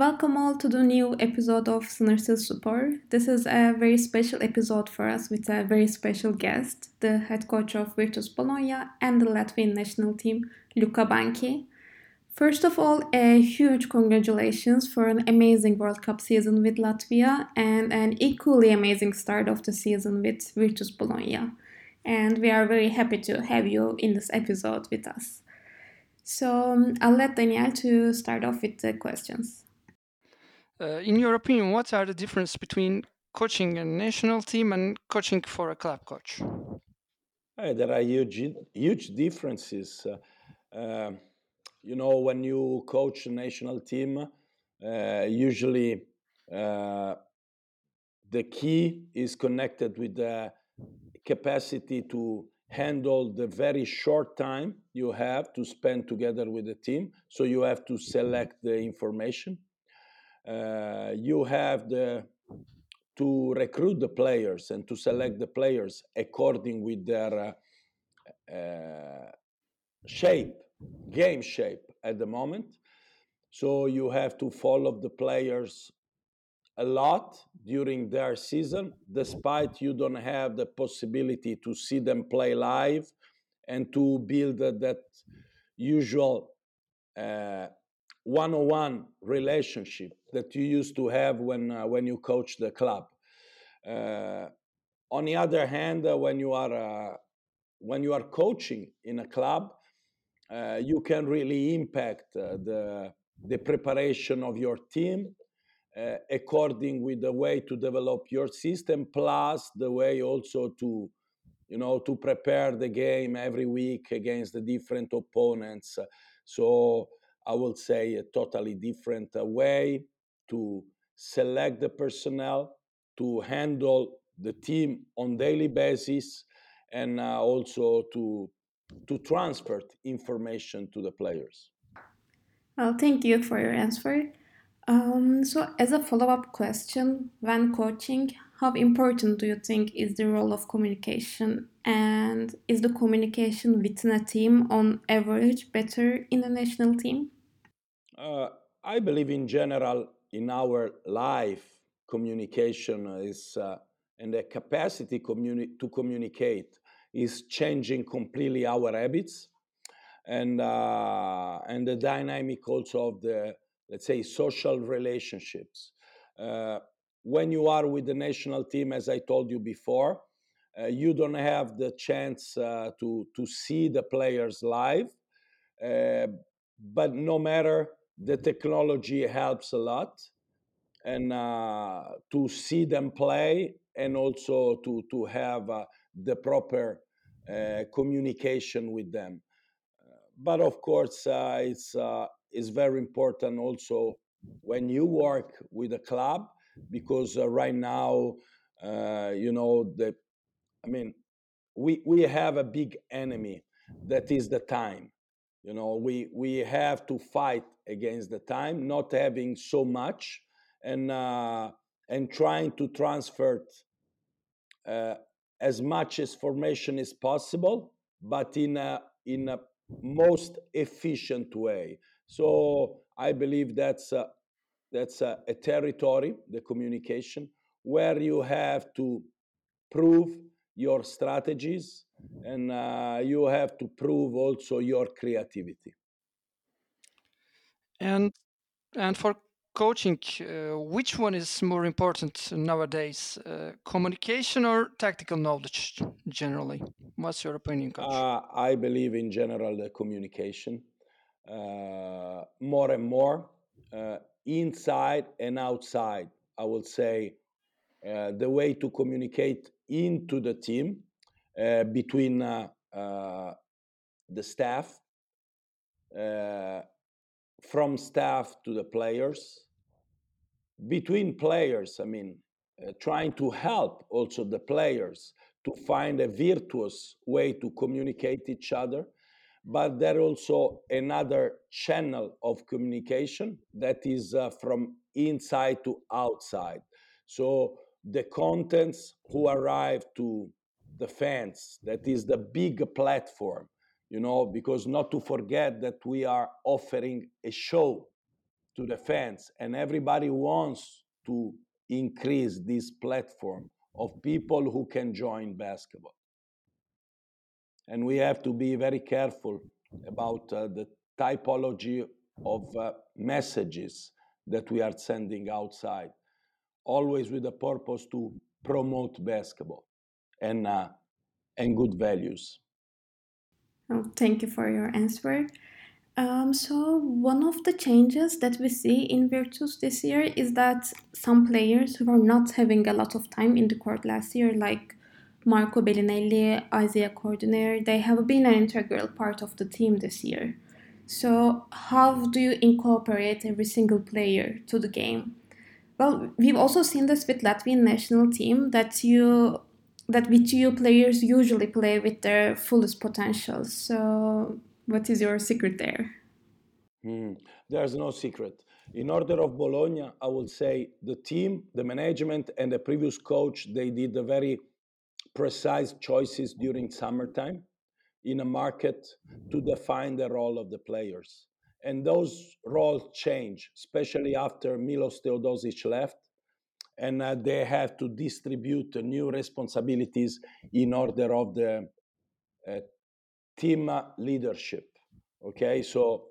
Welcome all to the new episode of Sınırsız Spor. This is a very special episode for us with a very special guest, the head coach of Virtus Bologna and the Latvian national team, Luca Banchi. First of all, a huge congratulations for an amazing World Cup season with Latvia and an equally amazing start of the season with Virtus Bologna. And we are very happy to have you in this episode with us. So um, I'll let Daniel to start off with the questions. Uh, in your opinion, what are the difference between coaching a national team and coaching for a club coach? Uh, there are huge, huge differences. Uh, uh, you know, when you coach a national team, uh, usually uh, the key is connected with the capacity to handle the very short time you have to spend together with the team. So you have to select the information uh, you have the to recruit the players and to select the players according with their uh, uh, shape, game shape at the moment. So you have to follow the players a lot during their season, despite you don't have the possibility to see them play live and to build that usual uh, one-on-one relationship that you used to have when uh, when you coach the club. Uh, on the other hand, uh, when you are uh, when you are coaching in a club, uh, you can really impact uh, the the preparation of your team according with the way to develop your system, plus the way also to you know to prepare the game every week against the different opponents. So I will say, a totally different uh, way to select the personnel, to handle the team on daily basis, and uh, also to to transfer information to the players. Well, thank you for your answer. Um, so, as a follow up question, when coaching, how important do you think is the role of communication? And is the communication within a team on average better in a national team? Uh, I believe in general in our life, communication is uh, and the capacity communi- to communicate is changing completely our habits and uh, and the dynamic also of the let's say social relationships. Uh, when you are with the national team, as I told you before, uh, you don't have the chance uh, to to see the players live. But no matter the technology helps a lot and uh, to see them play and also to to have uh, the proper uh, communication with them. But of course uh, it's uh, it's very important also when you work with a club because uh, right now you know the i mean we we have a big enemy that is the time you know we we have to fight against the time not having so much and uh, and trying to transfer uh, as much as formation as possible but in a in a most efficient way. So i believe that's a, that's a, a territory the communication where you have to prove your strategies and uh, you have to prove also your creativity. And and for coaching uh, which one is more important nowadays uh, communication or tactical knowledge generally? What's your opinion coach? Uh, i believe in general the communication uh, more and more uh, inside and outside i will say the way to communicate into the team uh, between uh, uh, the staff, from staff to the players, between players. I mean, trying to help also the players to find a virtuous way to communicate each other but there also another channel of communication that is uh, from inside to outside so the contents who arrive to the fans that is the big platform you know because not to forget that we are offering a show to the fans, and everybody wants to increase this platform of people who can join basketball. And we have to be very careful about uh, the typology of uh, messages that we are sending outside, always with the purpose to promote basketball and, uh, and good values. Well, thank you for your answer. Um, so one of the changes that we see in Virtus this year is that some players who were not having a lot of time in the court last year, like Marco Belinelli, Isaïa Cordinier, they have been an integral part of the team this year. So how do you incorporate every single player to the game? Well, we've also seen this with Latvian national team that you that you players usually play with their fullest potential. So what is your secret there? Mm, there's no secret. In order of Bologna, I would say the team, the management, and the previous coach, they did a very precise choices during summertime in a market to define the role of the players. And those roles change, especially after Milos Teodosic left, and uh, they have to distribute new responsibilities in order of the uh, team leadership. Okay, so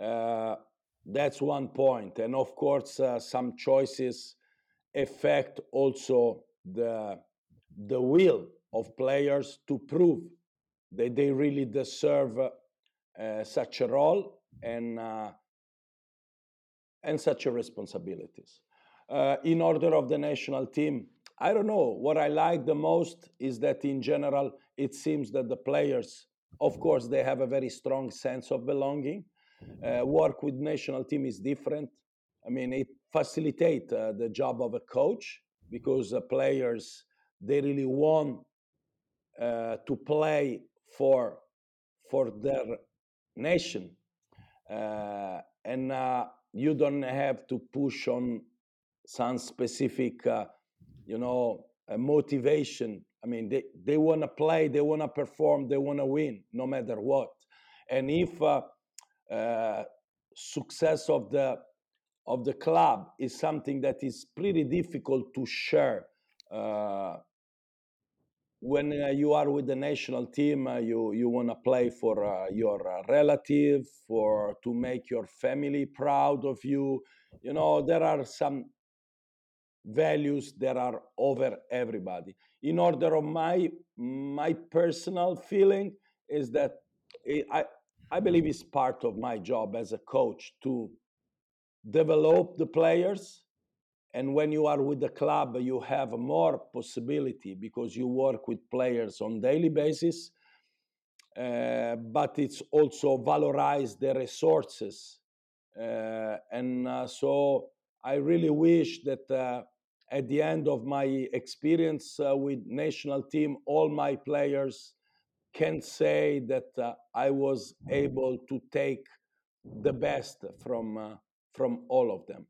uh, that's one point. and of course, uh, some choices affect also the the will of players to prove that they really deserve uh, such a role and uh, and such responsibilities. Uh, in order of the national team, I don't know. What I like the most is that in general, it seems that the players of course, they have a very strong sense of belonging. Uh, work with national team is different. I mean, it facilitates uh, the job of a coach because the players they really want uh, to play for for their nation, uh, and uh, you don't have to push on some specific, uh, you know, motivation I mean, they, they want to play, they want to perform, they want to win, no matter what. And if uh, uh, success of the of the club is something that is pretty difficult to share. Uh, when uh, you are with the national team, uh, you you want to play for uh, your relative, for to make your family proud of you. You know there are some values that are over everybody in order of my my personal feeling is that it, i i believe it's part of my job as a coach to develop the players and when you are with the club you have more possibility because you work with players on daily basis uh, but it's also valorize the resources uh, and uh, so i really wish that uh, at the end of my experience uh, with national team, all my players can say that uh, I was able to take the best from from all of them.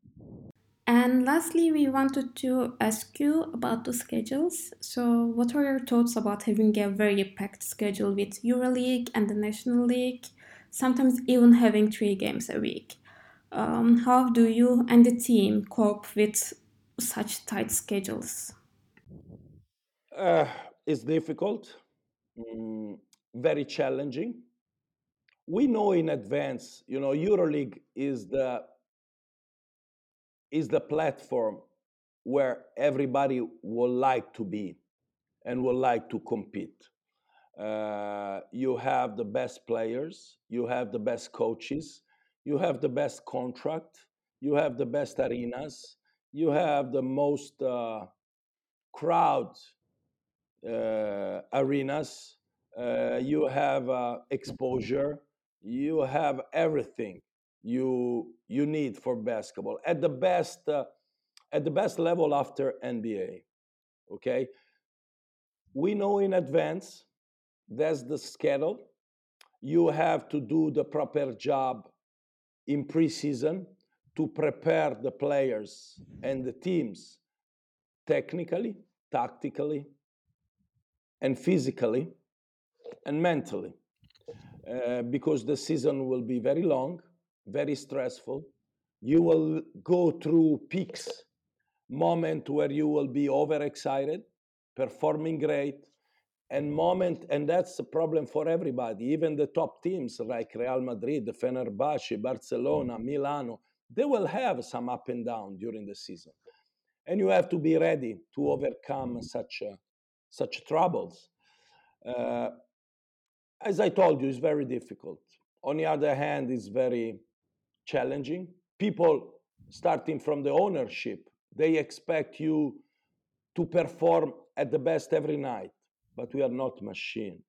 And lastly, we wanted to ask you about the schedules. So, what are your thoughts about having a very packed schedule with EuroLeague and the National League, sometimes even having three games a week? Um, how do you and the team cope with such tight schedules? Uh, it's difficult, mm, very challenging. We know in advance, you know, EuroLeague is the is the platform where everybody would like to be and would like to compete. Uh, you have the best players, you have the best coaches, you have the best contract, you have the best arenas, you have the most uh, crowd uh, arenas, uh, you have uh, exposure, you have everything you you need for basketball at the best uh, at the best level after NBA. Okay, we know in advance that's the schedule. You have to do the proper job in preseason to prepare the players and the teams technically, tactically, and physically and mentally. Uh, because the season will be very long, very stressful. you will go through peaks, moment where you will be overexcited, performing great, and moment, and that's a problem for everybody, even the top teams like Real Madrid, Fenerbahce, Barcelona, Milano, they will have some up and down during the season. And you have to be ready to overcome such, uh, such troubles. Uh, as I told you, it's very difficult. On the other hand, it's very challenging. People starting from the ownership, they expect you to perform at the best every night, but we are not machine.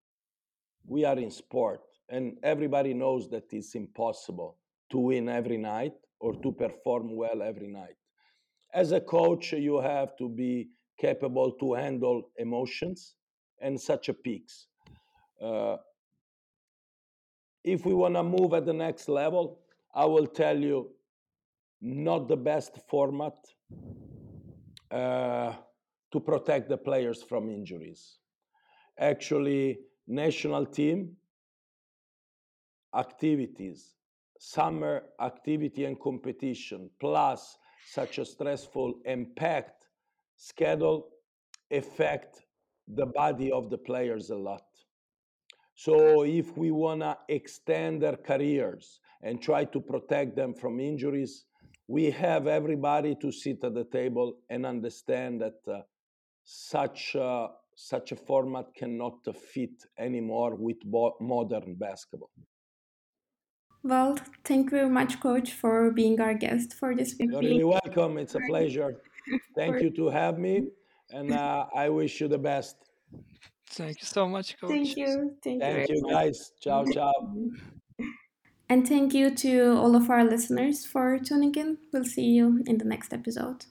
We are in sport, and everybody knows that it's impossible to win every night or to perform well every night. As a coach, you have to be capable to handle emotions and such a peaks. Uh, if we want to move at the next level, I will tell you not the best format uh, to protect the players from injuries. Actually, national team activities, summer activity and competition, plus such a stressful packed schedule affect the body of the players a lot. So if we want to extend their careers and try to protect them from injuries, we have everybody to sit at the table and understand that uh, such uh, such a format cannot fit anymore with bo- modern basketball. Well, thank you very much, Coach, for being our guest for this week. You're really welcome. It's a pleasure. Thank you to have me, and uh, I wish you the best. Thank you so much, Coach. Thank you. Thank, thank you, you guys. Ciao, ciao. And thank you to all of our listeners for tuning in. We'll see you in the next episode.